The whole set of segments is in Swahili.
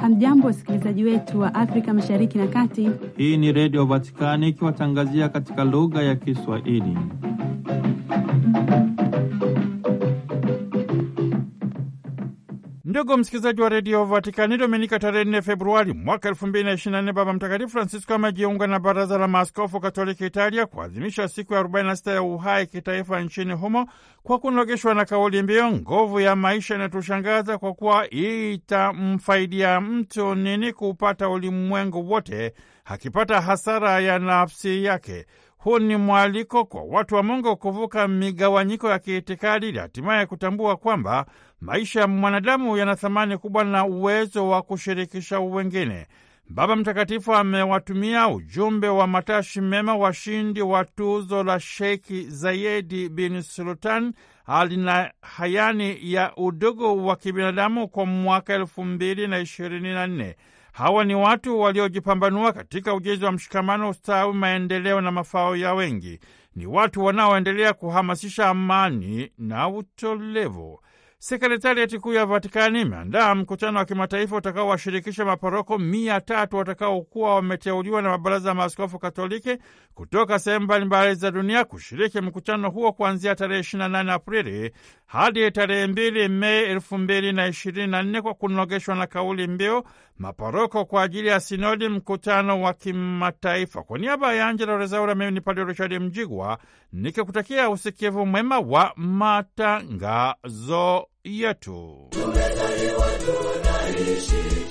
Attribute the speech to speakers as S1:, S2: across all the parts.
S1: Hamjambo, wasikilizaji wetu wa Afrika Mashariki na Kati.
S2: Hii ni Redio Vatikani ikiwatangazia katika lugha ya Kiswahili. Ndugu msikilizaji wa redio Vatikani, Dominika tarehe 4 Februari mwaka 2024, Baba Mtakatifu Francisco amejiunga na Baraza la Maaskofu Katoliki Italia kuadhimisha siku ya 46 ya uhai kitaifa nchini humo kwa kunogeshwa na kauli mbiu nguvu ya maisha inatushangaza, kwa kuwa itamfaidia mtu nini kuupata ulimwengu wote akipata hasara ya nafsi yake. Huu ni mwaliko kwa watu wa Mungu kuvuka migawanyiko ya kiitikadi ili hatimaye kutambua kwamba maisha ya mwanadamu yana thamani kubwa na uwezo wa kushirikisha wengine. Baba Mtakatifu amewatumia ujumbe wa matashi mema washindi wa tuzo la Sheikh Zayedi bin Sultan Al Nahyan ya udugu wa kibinadamu kwa mwaka elfu mbili na ishirini na nne. Hawa ni watu waliojipambanua katika ujenzi wa mshikamano, ustawi, maendeleo na mafao ya wengi. Ni watu wanaoendelea kuhamasisha amani na utolevu. Sekretarieti kuu ya Vatikani imeandaa mkutano wa kimataifa utakaowashirikisha maporoko mia tatu watakaokuwa wameteuliwa na mabaraza ya maaskofu Katoliki kutoka sehemu mbalimbali za dunia kushiriki mkutano huo kuanzia tarehe 28 Aprili hadi tarehe 2 Mei 2024 kwa kunogeshwa na kauli mbiu maporoko kwa ajili ya sinodi, mkutano wa kimataifa. Kwa niaba ya Angela Rezaura, mimi ni Padre Richard Mjigwa nikikutakia usikivu mwema wa matangazo yetu.
S3: Tumezaliwa tunaishi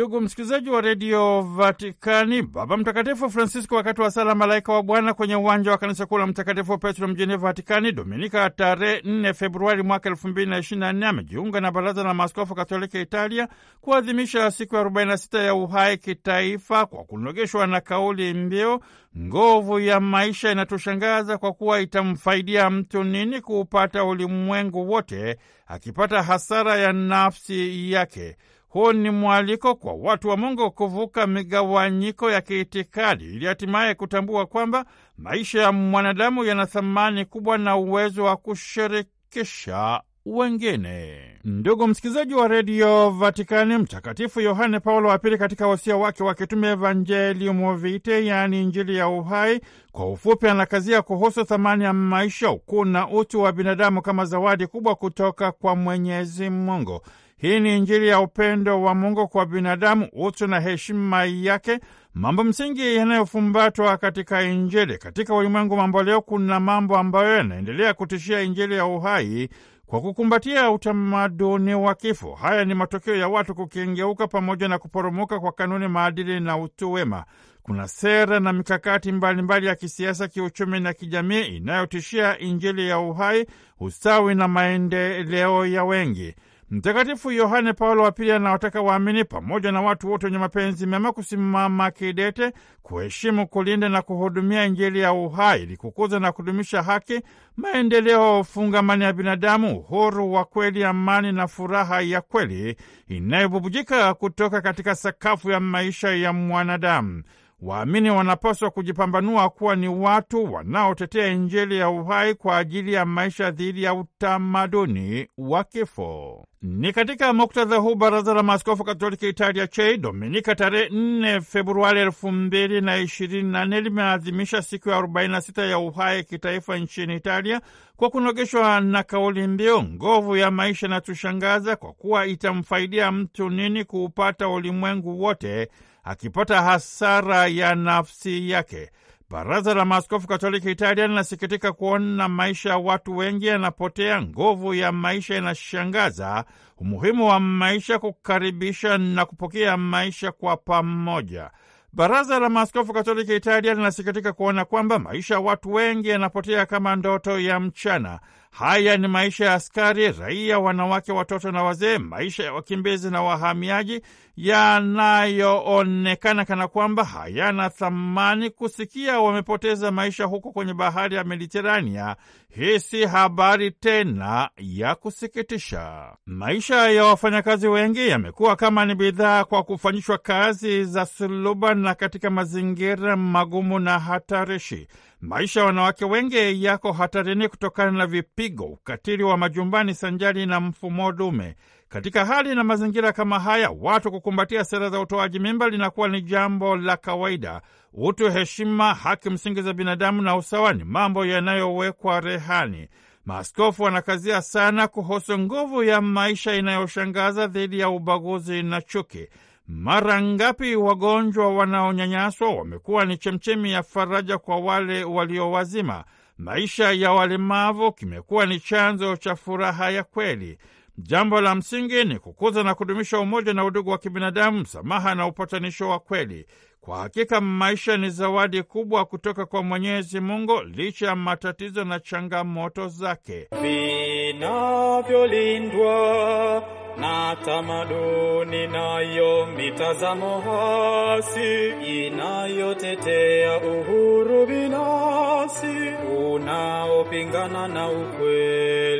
S2: Ndugu msikilizaji wa redio Vatikani, Baba Mtakatifu Francisco wakati wa sala Malaika wa Bwana kwenye uwanja wa kanisa kuu la Mtakatifu Petro mjini Vatikani Dominika tarehe 4 Februari mwaka elfu mbili na ishirini na nne amejiunga na Baraza la Maaskofu Katoliki Italia kuadhimisha siku ya 46 ya uhai kitaifa kwa kunogeshwa na kauli mbiu nguvu ya maisha inatushangaza, kwa kuwa itamfaidia mtu nini kuupata ulimwengu wote akipata hasara ya nafsi yake. Huu ni mwaliko kwa watu wa Mungu kuvuka migawanyiko ya kiitikadi ili hatimaye kutambua kwamba maisha ya mwanadamu yana thamani kubwa na uwezo wa kushirikisha wengine. Ndugu msikilizaji wa redio Vatikani, Mtakatifu Yohane Paulo wa Pili katika wasia wake wa kitume Evangelium Vitae, yaani Injili ya uhai, kwa ufupi anakazia kuhusu thamani ya maisha, ukuu na utu wa binadamu kama zawadi kubwa kutoka kwa Mwenyezi Mungu. Hii ni Injili ya upendo wa Mungu kwa binadamu, utu na heshima yake, mambo msingi yanayofumbatwa katika Injili. Katika ulimwengu mambo leo, kuna mambo ambayo yanaendelea kutishia Injili ya uhai kwa kukumbatia utamaduni wa kifo. Haya ni matokeo ya watu kukengeuka pamoja na kuporomoka kwa kanuni, maadili na utu wema. Kuna sera na mikakati mbalimbali mbali ya kisiasa, kiuchumi na kijamii inayotishia Injili ya uhai, ustawi na maendeleo ya wengi. Mtakatifu Yohane Paulo wa Pili anawataka waamini pamoja na watu wote wenye mapenzi mema kusimama kidete, kuheshimu, kulinda na kuhudumia Injili ya uhai ili kukuza na kudumisha haki, maendeleo fungamani ya binadamu, uhuru wa kweli, amani na furaha ya kweli inayobubujika kutoka katika sakafu ya maisha ya mwanadamu. Waamini wanapaswa kujipambanua kuwa ni watu wanaotetea Injili ya uhai kwa ajili ya maisha dhidi ya utamaduni wa kifo. Ni katika muktadha huu Baraza la Maaskofu Katoliki Italia CHEI Dominika tarehe 4 Februari elfu mbili na ishirini na nne limeadhimisha siku ya 46 ya uhai kitaifa nchini Italia kwa kunogeshwa na kauli mbiu nguvu ya maisha inatushangaza, kwa kuwa itamfaidia mtu nini kuupata ulimwengu wote akipata hasara ya nafsi yake. Baraza la Maaskofu Katoliki Italia linasikitika kuona maisha ya watu wengi yanapotea. Nguvu ya maisha inashangaza, umuhimu wa maisha, kukaribisha na kupokea maisha kwa pamoja. Baraza la Maaskofu Katoliki Italia linasikitika kuona kwamba maisha ya watu wengi yanapotea kama ndoto ya mchana. Haya ni maisha ya askari, raia, wanawake, watoto na wazee, maisha ya wakimbizi na wahamiaji yanayoonekana kana kwamba hayana thamani. Kusikia wamepoteza maisha huko kwenye bahari ya Mediterania, hii si habari tena ya kusikitisha. Maisha ya wafanyakazi wengi yamekuwa kama ni bidhaa kwa kufanyishwa kazi za suluba na katika mazingira magumu na hatarishi. Maisha ya wanawake wengi yako hatarini kutokana na vipigo, ukatili wa majumbani sanjari na mfumo dume. Katika hali na mazingira kama haya, watu kukumbatia sera za utoaji mimba linakuwa ni jambo la kawaida. Utu, heshima, haki msingi za binadamu na usawa ni mambo yanayowekwa rehani. Maaskofu wanakazia sana kuhusu nguvu ya maisha inayoshangaza dhidi ya ubaguzi na chuki. Mara ngapi wagonjwa wanaonyanyaswa wamekuwa ni chemchemi ya faraja kwa wale waliowazima. Maisha ya walemavu kimekuwa ni chanzo cha furaha ya kweli. Jambo la msingi ni kukuza na kudumisha umoja na udugu wa kibinadamu, msamaha na upatanisho wa kweli. Kwa hakika maisha ni zawadi kubwa kutoka kwa Mwenyezi Mungu, licha ya matatizo na changamoto zake
S4: vinavyolindwa na tamaduni nayo mitazamo hasi inayotetea uhuru binafsi unaopingana na ukweli.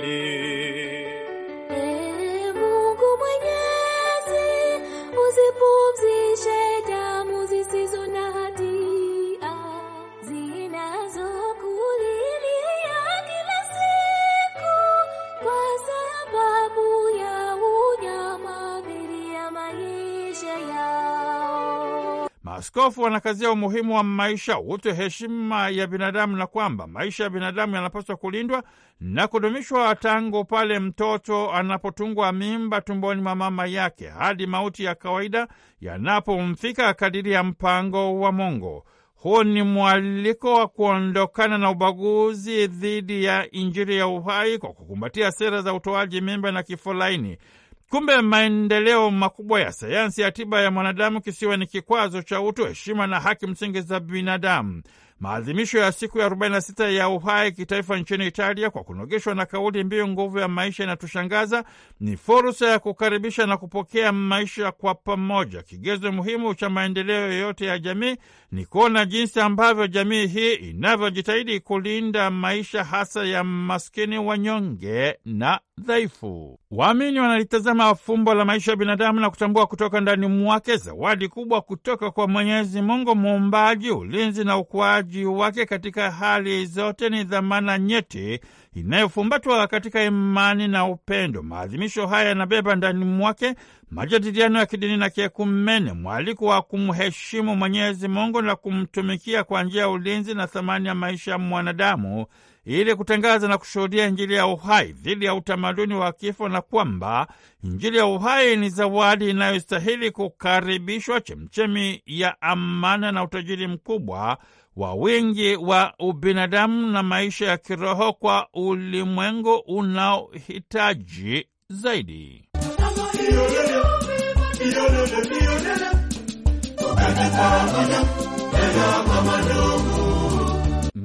S5: Usipumzishe damu
S2: Maaskofu wanakazia umuhimu wa maisha, utu, heshima ya binadamu na kwamba maisha ya binadamu yanapaswa kulindwa na kudumishwa tangu pale mtoto anapotungwa mimba tumboni mwa mama yake hadi mauti ya kawaida yanapomfika kadiri ya mpango wa Mungu. Huu ni mwaliko wa kuondokana na ubaguzi dhidi ya Injili ya uhai kwa kukumbatia sera za utoaji mimba na kifo laini. Kumbe maendeleo makubwa ya sayansi ya tiba ya mwanadamu kisiwa ni kikwazo cha utu, heshima na haki msingi za binadamu. Maadhimisho ya siku ya 46 ya uhai kitaifa nchini Italia kwa kunogeshwa na kauli mbiu nguvu ya maisha inatushangaza ni fursa ya kukaribisha na kupokea maisha kwa pamoja. Kigezo muhimu cha maendeleo yoyote ya jamii ni kuona jinsi ambavyo jamii hii inavyojitahidi kulinda maisha hasa ya maskini, wanyonge na dhaifu. Waamini wanalitazama fumbo la maisha ya binadamu na kutambua kutoka ndani mwake zawadi kubwa kutoka kwa Mwenyezi Mungu muumbaji, ulinzi na ukuaji wake katika hali zote ni dhamana nyeti inayofumbatwa katika imani na upendo. Maadhimisho haya yanabeba ndani mwake majadiliano ya kidini na kiekumene, mwaliko wa kumheshimu Mwenyezi Mungu na kumtumikia kwa njia ya ulinzi na thamani ya maisha ya mwanadamu ili kutangaza na kushuhudia Injili ya uhai dhidi ya utamaduni wa kifo, na kwamba Injili ya uhai ni zawadi inayostahili kukaribishwa, chemchemi ya amana na utajiri mkubwa wa wingi wa ubinadamu na maisha ya kiroho kwa ulimwengu unaohitaji zaidi.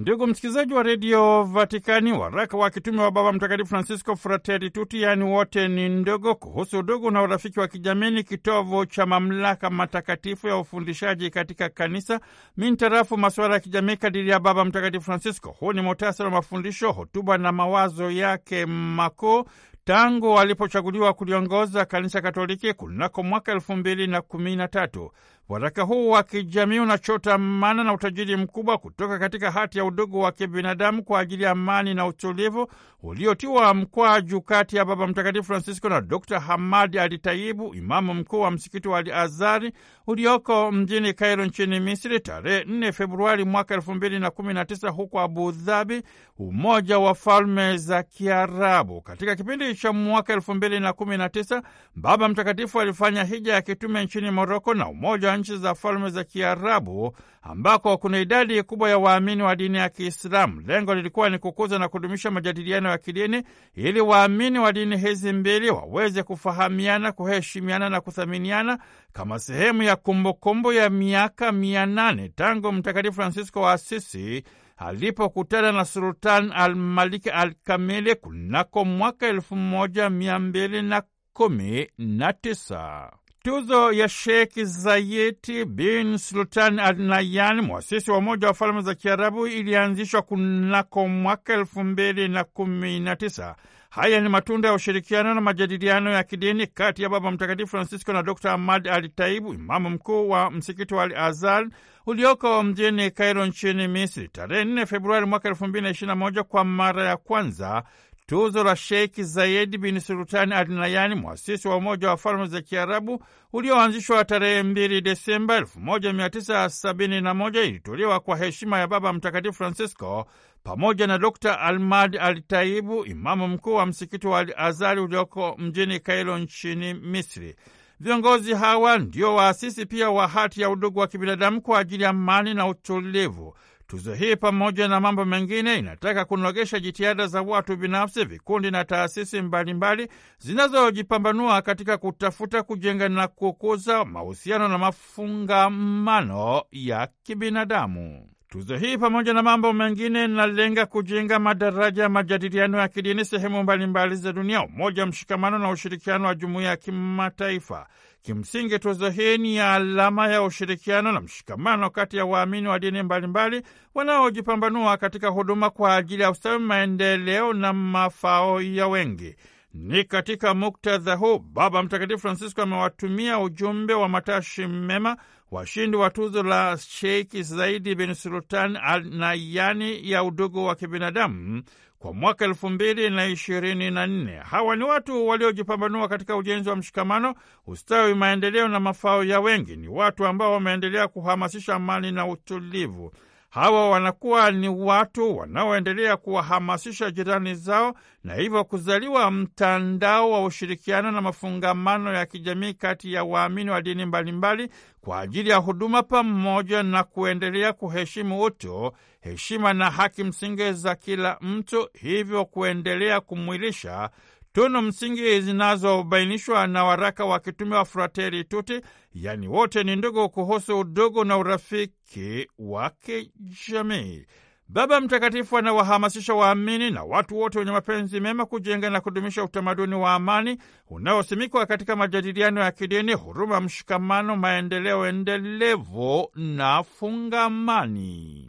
S2: Ndugu msikilizaji wa redio Vatikani, waraka wa kitume wa Baba Mtakatifu Francisco Fratelli Tutti, yaani wote ni ndogo, kuhusu udugu na urafiki wa kijamii, ni kitovu cha mamlaka matakatifu ya ufundishaji katika kanisa mintarafu masuala ya kijamii kadiri ya Baba Mtakatifu Francisco. Huu ni muhtasari wa mafundisho, hotuba na mawazo yake makuu tangu alipochaguliwa kuliongoza kanisa Katoliki kunako mwaka elfu mbili na kumi na tatu. Waraka huu wa kijamii unachota maana na utajiri mkubwa kutoka katika hati ya udugu wa kibinadamu kwa ajili ya amani na utulivu uliotiwa mkwaju kati ya Baba Mtakatifu Francisco na Dr Hamadi Ali Taibu, imamu mkuu wa msikiti wa Al Azari ulioko mjini Kairo nchini Misri tarehe 4 Februari mwaka elfu mbili na kumi na tisa huko Abu Dhabi, Umoja wa Falme za Kiarabu. Katika kipindi cha mwaka elfu mbili na kumi na tisa Baba Mtakatifu alifanya hija ya kitume nchini Moroko na Umoja Nchi za Falme za Kiarabu ambako kuna idadi kubwa ya waamini wa dini ya Kiislamu. Lengo lilikuwa ni kukuza na kudumisha majadiliano ya kidini ili waamini wa dini hizi mbili waweze kufahamiana, kuheshimiana na kuthaminiana kama sehemu ya kumbukumbu ya miaka mia nane tangu Mtakatifu Francisco wa Asisi alipokutana na Sultan Almaliki Alkamili kunako mwaka elfu moja mia mbili na kumi na tisa. Tuzo ya Sheikh Zayeti bin Sultan Al Nahyan, mwasisi wa Umoja wa Falme za Kiarabu, ilianzishwa kunako mwaka elfu mbili na kumi na tisa. Haya ni matunda ya ushirikiano na majadiliano ya kidini kati ya Baba Mtakatifu Francisco na Dr Ahmad Al Taibu, imamu mkuu wa msikiti wa Al Azhar ulioko mjini Kairo nchini Misri. Tarehe 4 Februari mwaka elfu mbili na ishirini na moja, kwa mara ya kwanza tuzo la Sheikh Zayed bin Sultani Al Nahyan, mwasisi wa Umoja wa Falme za Kiarabu ulioanzishwa tarehe 2 Desemba 1971 ilitolewa kwa heshima ya Baba Mtakatifu Francisco pamoja na Dr Almad Al Taibu, imamu mkuu wa msikiti wa Al Azari ulioko mjini Kairo nchini Misri. Viongozi hawa ndio waasisi pia wa hati ya udugu wa kibinadamu kwa ajili ya amani na utulivu. Tuzo hii pamoja na mambo mengine inataka kunogesha jitihada za watu binafsi, vikundi na taasisi mbalimbali zinazojipambanua katika kutafuta, kujenga na kukuza mahusiano na mafungamano ya kibinadamu. Tuzo hii pamoja na mambo mengine inalenga kujenga madaraja ya majadiliano ya kidini sehemu mbalimbali za dunia, umoja, mshikamano na ushirikiano wa jumuiya ya kimataifa. Kimsingi, tuzo hii ni ya alama ya ushirikiano na mshikamano kati ya waamini wa dini mbalimbali wanaojipambanua katika huduma kwa ajili ya ustawi, maendeleo na mafao ya wengi. Ni katika muktadha huu Baba Mtakatifu Francisco amewatumia ujumbe wa matashi mema washindi wa tuzo la Sheikh Zaidi bin Sultan Al Nayani ya udugu wa kibinadamu kwa mwaka elfu mbili na ishirini na nne. Hawa ni watu waliojipambanua katika ujenzi wa mshikamano, ustawi, maendeleo na mafao ya wengi. Ni watu ambao wameendelea kuhamasisha amani na utulivu. Hawa wanakuwa ni watu wanaoendelea kuwahamasisha jirani zao na hivyo kuzaliwa mtandao wa ushirikiano na mafungamano ya kijamii kati ya waamini wa dini mbalimbali kwa ajili ya huduma pamoja na kuendelea kuheshimu utu, heshima na haki msingi za kila mtu, hivyo kuendelea kumwilisha tunu msingi zinazobainishwa na waraka wa kitume wa Frateri Tuti, yaani wote ni ndugu, kuhusu udugu na urafiki wa kijamii. Baba Mtakatifu anawahamasisha waamini na watu wote wenye mapenzi mema kujenga na kudumisha utamaduni wa amani unaosimikwa katika majadiliano ya kidini, huruma, mshikamano, maendeleo endelevu na fungamani.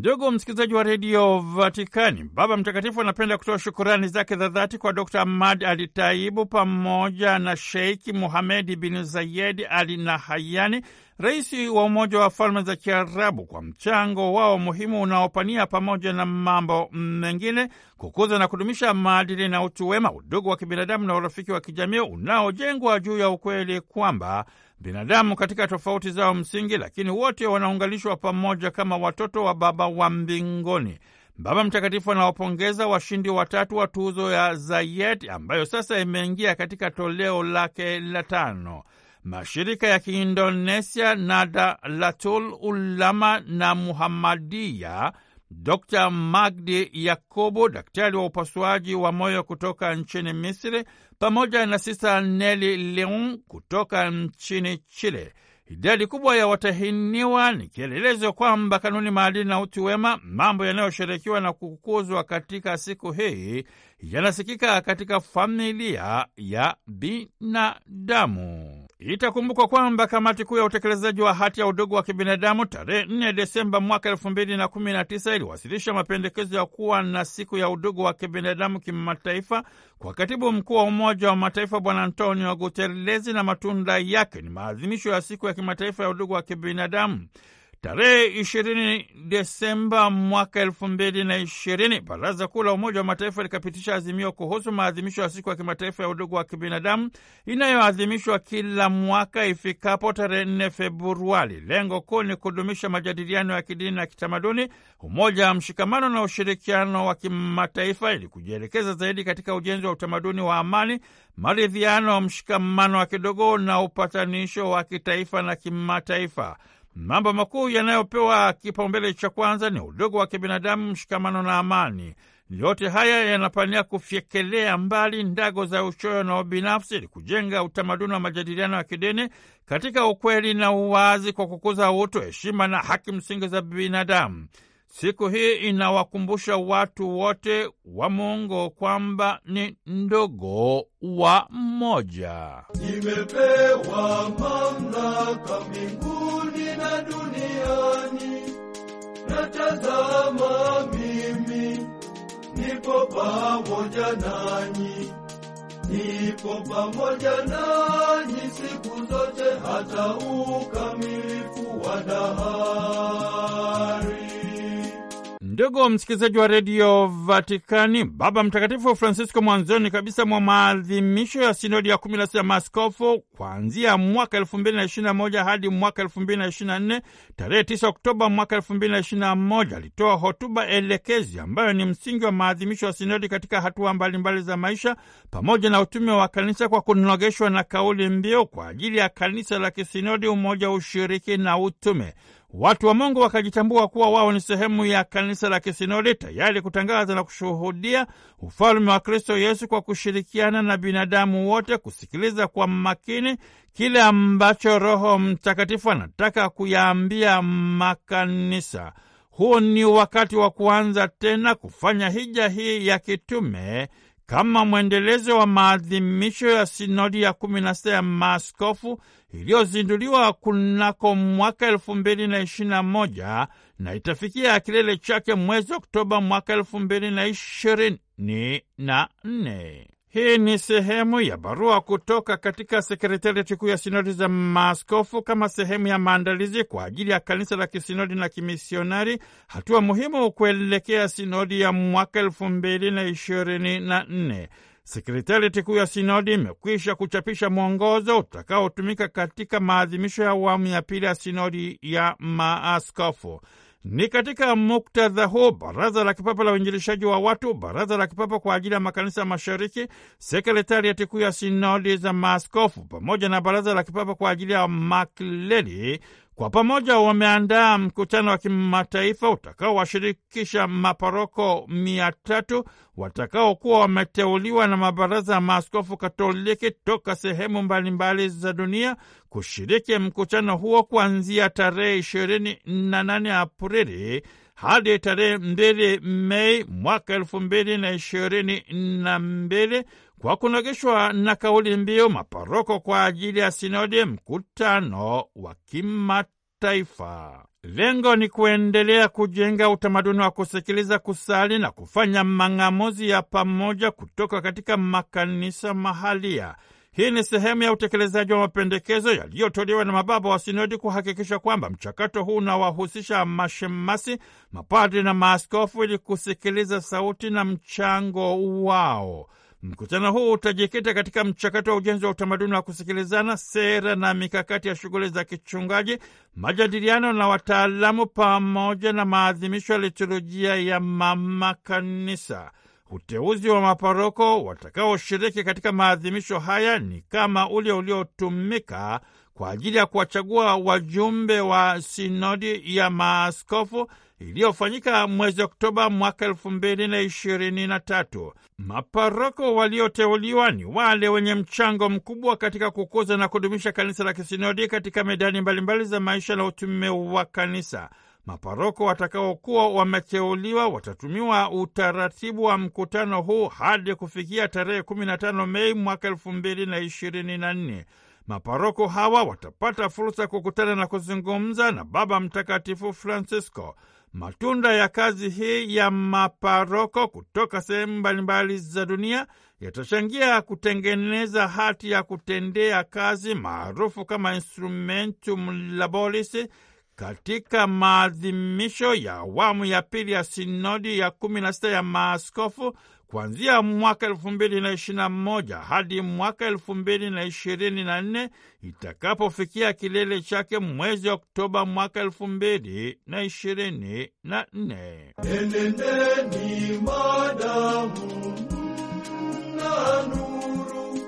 S2: Ndugu msikilizaji wa redio Vatikani, Baba Mtakatifu anapenda kutoa shukurani zake za dhati kwa Dr Ahmad Ali Taibu pamoja na Sheiki Muhamedi bin Zayedi Ali Nahayani, rais wa Umoja wa Falme za Kiarabu, kwa mchango wao muhimu unaopania pamoja na mambo mengine kukuza na kudumisha maadili na utu wema, udugu wa kibinadamu na urafiki wa kijamii unaojengwa juu ya ukweli kwamba binadamu katika tofauti zao msingi, lakini wote wanaunganishwa pamoja kama watoto wa Baba wa mbinguni. Baba Mtakatifu anawapongeza washindi watatu wa tuzo ya Zayed ambayo sasa imeingia katika toleo lake la tano. Mashirika ya Kiindonesia Nadalatul Ulama na Muhammadia, Dr Magdi Yakubu, daktari wa upasuaji wa moyo kutoka nchini Misri, pamoja na Sista Neli Leung kutoka nchini Chile. Idadi kubwa ya watahiniwa ni kielelezo kwamba kanuni, maadili na utu wema, mambo yanayosherekiwa na kukuzwa katika siku hii, yanasikika katika familia ya binadamu. Itakumbukwa kwamba kamati kuu ya utekelezaji wa hati ya udugu wa kibinadamu tarehe 4 Desemba mwaka elfu mbili na kumi na tisa iliwasilisha mapendekezo ya kuwa na siku ya udugu wa kibinadamu kimataifa kwa katibu mkuu wa Umoja wa Mataifa Bwana Antonio Guterres, na matunda yake ni maadhimisho ya siku ya kimataifa ya udugu wa kibinadamu. Tarehe ishirini Desemba mwaka elfu mbili na ishirini Baraza Kuu la Umoja wa Mataifa likapitisha azimio kuhusu maadhimisho ya siku ya kimataifa ya udugu wa kibinadamu inayoadhimishwa kila mwaka ifikapo tarehe nne Februari. Lengo kuu ni kudumisha majadiliano ya kidini na kitamaduni, umoja wa mshikamano na ushirikiano wa kimataifa ili kujielekeza zaidi katika ujenzi wa utamaduni wa amani, maridhiano, mshikamano wa kidogo na upatanisho wa kitaifa na kimataifa. Mambo makuu yanayopewa kipaumbele cha kwanza ni udugu wa kibinadamu, mshikamano na amani. Yote haya yanapania kufyekelea mbali ndago za uchoyo na ubinafsi ili kujenga utamaduni wa majadiliano ya kidini katika ukweli na uwazi, kwa kukuza utu, heshima na haki msingi za binadamu. Siku hii inawakumbusha watu wote wa Mungu kwamba ni ndogo wa mmoja.
S3: Nimepewa mamlaka mbinguni na duniani, na tazama mimi nipo pamoja nanyi, nipo pamoja nanyi siku zote hata ukamilifu wa dahari.
S2: Ndugu msikilizaji wa redio Vatikani, Baba Mtakatifu Francisco mwanzoni kabisa mwa maadhimisho ya sinodi ya kumi na sita maaskofu kuanzia mwaka elfu mbili na ishirini na moja hadi mwaka elfu mbili na ishirini na nne tarehe tisa Oktoba mwaka elfu mbili na ishirini na moja alitoa hotuba elekezi ambayo ni msingi wa maadhimisho ya sinodi katika hatua mbalimbali za maisha pamoja na utume wa kanisa kwa kunogeshwa na kauli mbiu kwa ajili ya kanisa la kisinodi, umoja, ushiriki na utume. Watu wa Mungu wakajitambua kuwa wao ni sehemu ya kanisa la kisinodi tayari kutangaza na kushuhudia ufalme wa Kristo Yesu kwa kushirikiana na binadamu wote, kusikiliza kwa makini kile ambacho Roho Mtakatifu anataka kuyaambia makanisa. Huu ni wakati wa kuanza tena kufanya hija hii ya kitume kama mwendelezo wa maadhimisho ya sinodi ya kumi na sita ya maaskofu iliyozinduliwa kunako mwaka elfu mbili na ishirini na moja na itafikia kilele chake mwezi Oktoba mwaka elfu mbili na ishirini na nne. Hii ni sehemu ya barua kutoka katika sekretariati kuu ya sinodi za maaskofu kama sehemu ya maandalizi kwa ajili ya kanisa la kisinodi na kimisionari, hatua muhimu kuelekea sinodi ya mwaka elfu mbili na ishirini na nne. Sekretariati kuu ya sinodi imekwisha kuchapisha mwongozo utakaotumika katika maadhimisho ya awamu ya pili ya sinodi ya maaskofu. Ni katika muktadha huu Baraza la Kipapa la Uinjilishaji wa Watu, Baraza la Kipapa kwa ajili ya Makanisa Mashariki, Sekretariati Kuu ya Sinodi za Maaskofu pamoja na Baraza la Kipapa kwa ajili ya Makleli kwa pamoja wameandaa mkutano wa kimataifa utakaowashirikisha maparoko mia tatu watakaokuwa wameteuliwa na mabaraza ya maaskofu Katoliki toka sehemu mbalimbali za dunia kushiriki mkutano huo kuanzia tarehe ishirini na nane Aprili hadi tarehe mbili Mei mwaka elfu mbili na ishirini na mbili kwa kunogeshwa na kauli mbiu maparoko kwa ajili ya sinodi, mkutano wa kimataifa. Lengo ni kuendelea kujenga utamaduni wa kusikiliza, kusali na kufanya mang'amuzi ya pamoja kutoka katika makanisa mahalia. Hii ni sehemu ya utekelezaji wa mapendekezo yaliyotolewa na mababa wa sinodi kuhakikisha kwamba mchakato huu unawahusisha mashemasi, mapadri na maaskofu ili kusikiliza sauti na mchango wao. Mkutano huu utajikita katika mchakato wa ujenzi wa utamaduni wa kusikilizana, sera na mikakati ya shughuli za kichungaji, majadiliano na wataalamu, pamoja na maadhimisho ya liturujia ya mama kanisa. Uteuzi wa maparoko watakaoshiriki katika maadhimisho haya ni kama ule uliotumika kwa ajili ya kuwachagua wajumbe wa sinodi ya maaskofu iliyofanyika mwezi Oktoba mwaka elfu mbili na ishirini na tatu. Maparoko walioteuliwa ni wale wenye mchango mkubwa katika kukuza na kudumisha kanisa la kisinodi katika medani mbalimbali za maisha na utume wa kanisa. Maparoko watakaokuwa wameteuliwa watatumiwa utaratibu wa mkutano huu hadi kufikia tarehe 15 Mei mwaka elfu mbili na ishirini na nne. Maparoko hawa watapata fursa ya kukutana na kuzungumza na Baba Mtakatifu Francisco. Matunda ya kazi hii ya maparoko kutoka sehemu mbalimbali za dunia yatachangia kutengeneza hati ya kutendea kazi maarufu kama Instrumentum Laboris katika maadhimisho ya awamu ya pili ya sinodi ya kumi na sita ya maaskofu kuanzia mwaka elfu mbili na ishirini na moja hadi mwaka elfu mbili na ishirini na nne itakapofikia kilele chake mwezi Oktoba mwaka elfu mbili na ishirini na nne.
S3: Enendeni madamu na nuru,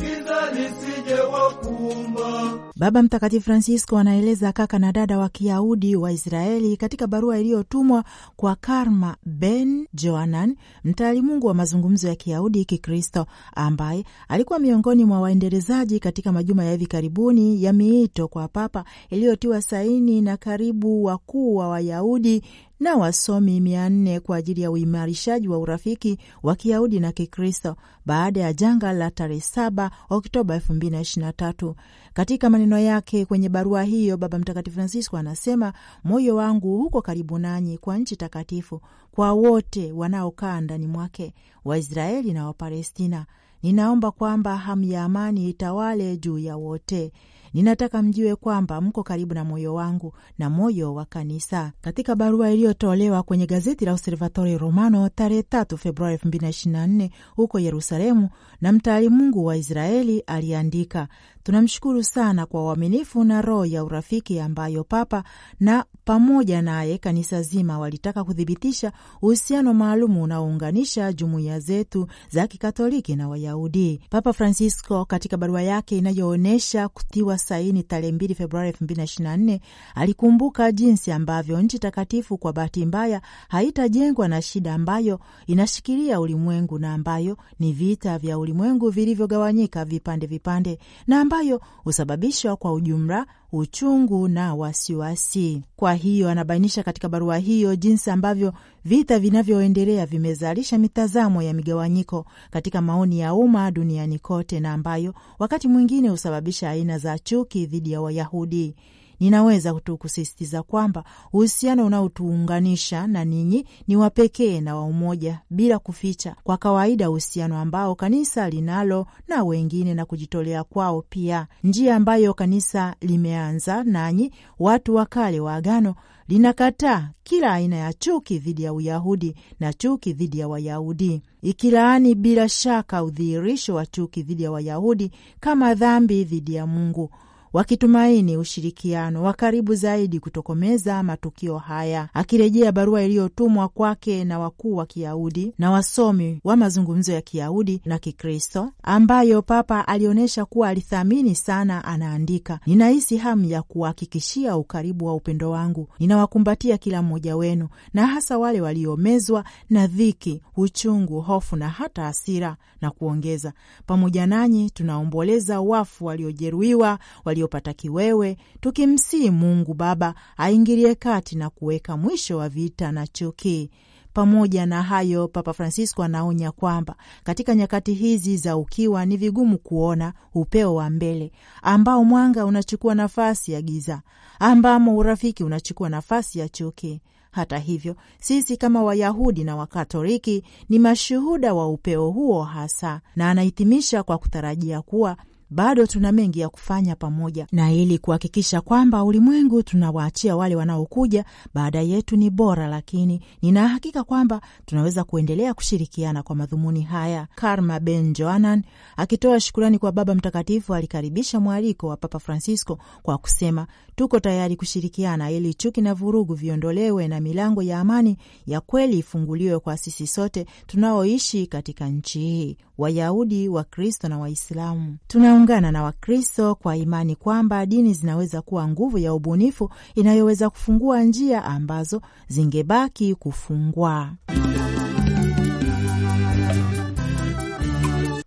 S3: giza lisije wakumba.
S6: Baba Mtakatifu Francisco anaeleza kaka na dada wa Kiyahudi wa Israeli katika barua iliyotumwa kwa Karma Ben Joanan, mtaalimungu wa mazungumzo ya Kiyahudi Kikristo, ambaye alikuwa miongoni mwa waendelezaji katika majuma ya hivi karibuni ya miito kwa Papa iliyotiwa saini na karibu wakuu wa Wayahudi na wasomi mia nne kwa ajili ya uimarishaji wa urafiki wa Kiyahudi na Kikristo baada ya janga la tarehe 7 Oktoba 2023. Katika maneno yake kwenye barua hiyo, Baba Mtakatifu Francisco anasema, moyo wangu huko karibu nanyi kwa nchi takatifu, kwa wote wanaokaa ndani mwake, Waisraeli na Wapalestina. Ninaomba kwamba hamu ya amani itawale juu ya wote. Ninataka mjue kwamba mko karibu na moyo wangu na moyo wa kanisa. Katika barua iliyotolewa kwenye gazeti la Osservatore Romano tarehe 3 Februari 2024 huko Yerusalemu, na mtaalimungu wa Israeli aliandika Tunamshukuru sana kwa uaminifu na roho ya urafiki ambayo Papa na pamoja naye kanisa zima walitaka kuthibitisha uhusiano maalum unaounganisha jumuiya zetu za Kikatoliki na Wayahudi. Papa Francisco katika barua yake inayoonyesha kutiwa saini tarehe 2 Februari 2024 alikumbuka jinsi ambavyo nchi takatifu kwa bahati mbaya haitajengwa na shida ambayo inashikilia ulimwengu na ambayo ni vita vya ulimwengu vilivyogawanyika vipande vipande na ambayo husababishwa kwa ujumla uchungu na wasiwasi. Kwa hiyo anabainisha katika barua hiyo jinsi ambavyo vita vinavyoendelea vimezalisha mitazamo ya migawanyiko katika maoni ya umma duniani kote, na ambayo wakati mwingine husababisha aina za chuki dhidi ya Wayahudi. Ninaweza tu kusisitiza kwamba uhusiano unaotuunganisha na ninyi ni wa pekee na wa umoja, bila kuficha, kwa kawaida uhusiano ambao kanisa linalo na wengine na kujitolea kwao pia, njia ambayo kanisa limeanza nanyi, watu wa kale wa Agano linakataa kila aina ya chuki dhidi ya Uyahudi na chuki dhidi ya Wayahudi, ikilaani bila shaka udhihirisho wa chuki dhidi ya Wayahudi kama dhambi dhidi ya Mungu wakitumaini ushirikiano wa karibu zaidi kutokomeza matukio haya. Akirejea barua iliyotumwa kwake na wakuu wa Kiyahudi na wasomi wa mazungumzo ya Kiyahudi na Kikristo, ambayo Papa alionyesha kuwa alithamini sana, anaandika: ninahisi hamu ya kuhakikishia ukaribu wa upendo wangu. Ninawakumbatia kila mmoja wenu, na hasa wale waliomezwa na dhiki, uchungu, hofu na hata hasira, na kuongeza, pamoja nanyi tunaomboleza wafu waliojeruhiwa, walio waliopata kiwewe, tukimsihi Mungu Baba aingilie kati na kuweka mwisho wa vita na chuki. Pamoja na hayo, Papa Francisco anaonya kwamba katika nyakati hizi za ukiwa ni vigumu kuona upeo wa mbele ambao mwanga unachukua nafasi ya giza, ambamo urafiki unachukua nafasi ya chuki. Hata hivyo, sisi kama Wayahudi na Wakatoliki ni mashuhuda wa upeo huo hasa, na anahitimisha kwa kutarajia kuwa bado tuna mengi ya kufanya pamoja, na ili kuhakikisha kwamba ulimwengu tunawaachia wale wanaokuja baada yetu ni bora, lakini nina hakika kwamba tunaweza kuendelea kushirikiana kwa madhumuni haya. Karma Ben Joanan akitoa shukurani kwa Baba Mtakatifu alikaribisha mwaliko wa Papa Francisco kwa kusema, tuko tayari kushirikiana ili chuki na vurugu viondolewe na milango ya amani ya kweli ifunguliwe kwa sisi sote tunaoishi katika nchi hii, Wayahudi, Wakristo na Waislamu. Tunaungana na Wakristo kwa imani kwamba dini zinaweza kuwa nguvu ya ubunifu inayoweza kufungua njia ambazo zingebaki kufungwa.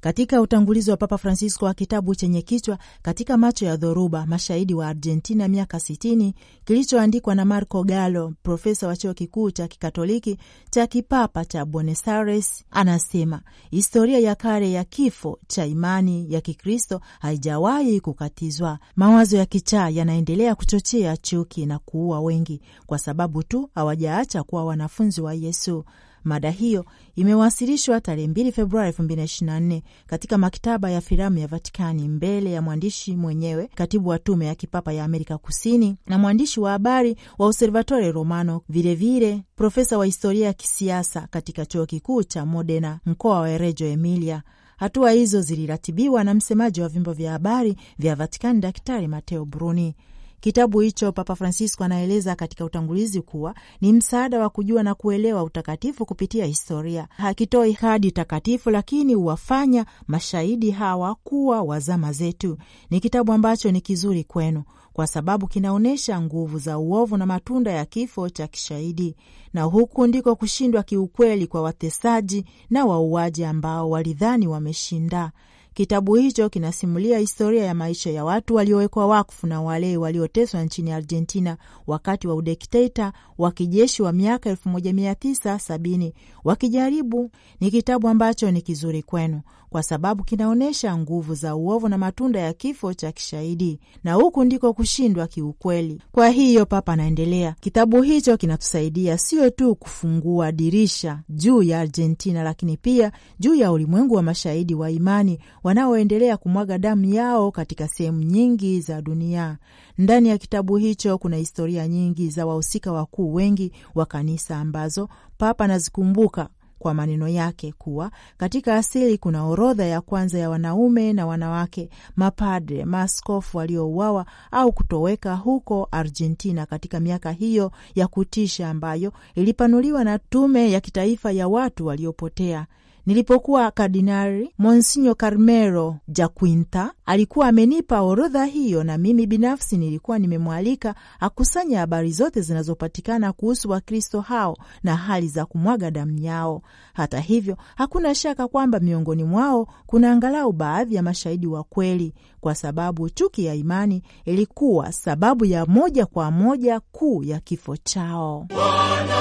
S6: Katika utangulizi wa Papa Francisco wa kitabu chenye kichwa katika macho ya dhoruba, mashahidi wa Argentina miaka sitini, kilichoandikwa na Marco Gallo, profesa wa chuo kikuu cha kikatoliki cha kipapa cha Buenos Aires, anasema historia ya kale ya kifo cha imani ya Kikristo haijawahi kukatizwa. Mawazo ya kichaa yanaendelea kuchochea chuki na kuua wengi kwa sababu tu hawajaacha kuwa wanafunzi wa Yesu. Mada hiyo imewasilishwa tarehe 2 Februari 2024 katika maktaba ya filamu ya Vatikani mbele ya mwandishi mwenyewe, katibu wa tume ya kipapa ya Amerika Kusini na mwandishi wa habari wa Osservatore Romano, vilevile profesa wa historia ya kisiasa katika chuo kikuu cha Modena, mkoa wa Reggio Emilia. Hatua hizo ziliratibiwa na msemaji wa vyombo vya habari vya Vatikani, Daktari Mateo Bruni. Kitabu hicho Papa Francisco anaeleza katika utangulizi kuwa ni msaada wa kujua na kuelewa utakatifu kupitia historia. Hakitoi hadi takatifu, lakini huwafanya mashahidi hawa kuwa wa zama zetu. Ni kitabu ambacho ni kizuri kwenu kwa sababu kinaonyesha nguvu za uovu na matunda ya kifo cha kishahidi, na huku ndiko kushindwa kiukweli kwa watesaji na wauaji ambao walidhani wameshinda. Kitabu hicho kinasimulia historia ya maisha ya watu waliowekwa wakfu na wale walioteswa nchini Argentina wakati wa udikteta wa kijeshi wa miaka 1970 wakijaribu. Ni kitabu ambacho ni kizuri kwenu kwa sababu kinaonyesha nguvu za uovu na matunda ya kifo cha kishahidi, na huku ndiko kushindwa kiukweli. Kwa hiyo, Papa anaendelea, kitabu hicho kinatusaidia sio tu kufungua dirisha juu ya Argentina, lakini pia juu ya ulimwengu wa mashahidi wa imani wanaoendelea kumwaga damu yao katika sehemu nyingi za dunia. Ndani ya kitabu hicho kuna historia nyingi za wahusika wakuu wengi wa kanisa ambazo Papa anazikumbuka kwa maneno yake kuwa katika asili kuna orodha ya kwanza ya wanaume na wanawake mapadre, maaskofu waliouawa au kutoweka huko Argentina katika miaka hiyo ya kutisha ambayo ilipanuliwa na Tume ya Kitaifa ya Watu Waliopotea. Nilipokuwa kardinari, Monsinyo Carmelo Jaquinta alikuwa amenipa orodha hiyo, na mimi binafsi nilikuwa nimemwalika akusanya habari zote zinazopatikana kuhusu Wakristo hao na hali za kumwaga damu yao. Hata hivyo, hakuna shaka kwamba miongoni mwao kuna angalau baadhi ya mashahidi wa kweli, kwa sababu chuki ya imani ilikuwa sababu ya moja kwa moja kuu ya kifo chao.
S3: Bwana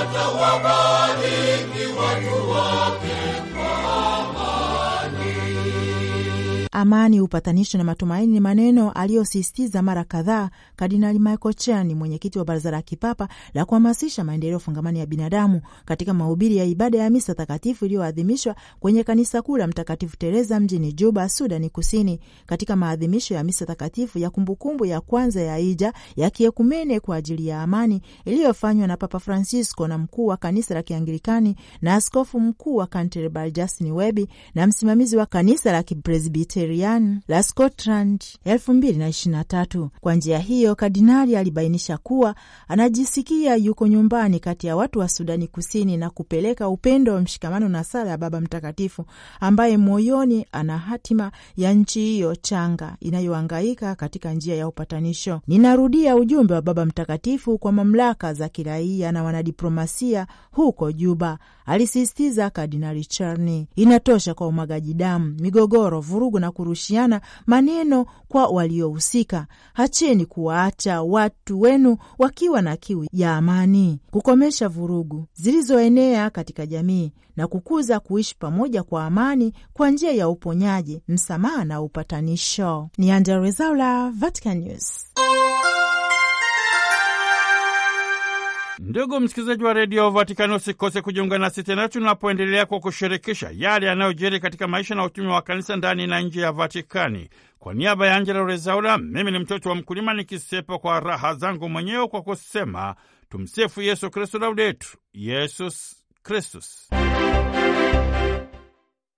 S3: atawabariki watu wake
S6: Amani, upatanisho na matumaini ni maneno aliyosisitiza mara kadhaa Kardinali Michael Chani, mwenyekiti wa Baraza la Kipapa la kuhamasisha maendeleo fungamani ya binadamu, katika mahubiri ya ibada ya misa takatifu iliyoadhimishwa kwenye kanisa kuu la Mtakatifu Teresa mjini Juba, Sudani Kusini, katika maadhimisho ya misa takatifu ya kumbukumbu ya kwanza ya hija ya kiekumene kwa ajili ya amani iliyofanywa na Papa Francisco na mkuu wa kanisa la Kianglikani na askofu mkuu wa Canterbury Justin Welby na msimamizi wa kanisa la Kipresbiteri la Scotland 2023. Kwa njia hiyo, kardinali alibainisha kuwa anajisikia yuko nyumbani kati ya watu wa Sudani Kusini na kupeleka upendo wa mshikamano na sala ya Baba Mtakatifu ambaye moyoni ana hatima ya nchi hiyo changa inayohangaika katika njia ya upatanisho. Ninarudia ujumbe wa Baba Mtakatifu kwa mamlaka za kiraia na wanadiplomasia huko Juba, alisisitiza Kardinali Charney. Inatosha kwa umwagaji damu, migogoro, vurugu na kurushiana maneno kwa waliohusika. Hacheni kuwaacha watu wenu wakiwa na kiu ya amani, kukomesha vurugu zilizoenea katika jamii na kukuza kuishi pamoja kwa amani kwa njia ya uponyaji, msamaha na upatanisho. Ni Angella Rwezaula, Vatican News.
S2: Ndugu msikilizaji wa redio Vatikani, usikose kujiunga nasi tena tunapoendelea kwa kushirikisha yale yanayojiri katika maisha na utumi wa kanisa ndani na nje ya Vatikani. Kwa niaba ya Angela Rezaula, mimi ni mtoto wa mkulima nikisepa kwa raha zangu mwenyewe kwa kusema tumsifu Yesu Kristu, laudetu Yesus Kristus.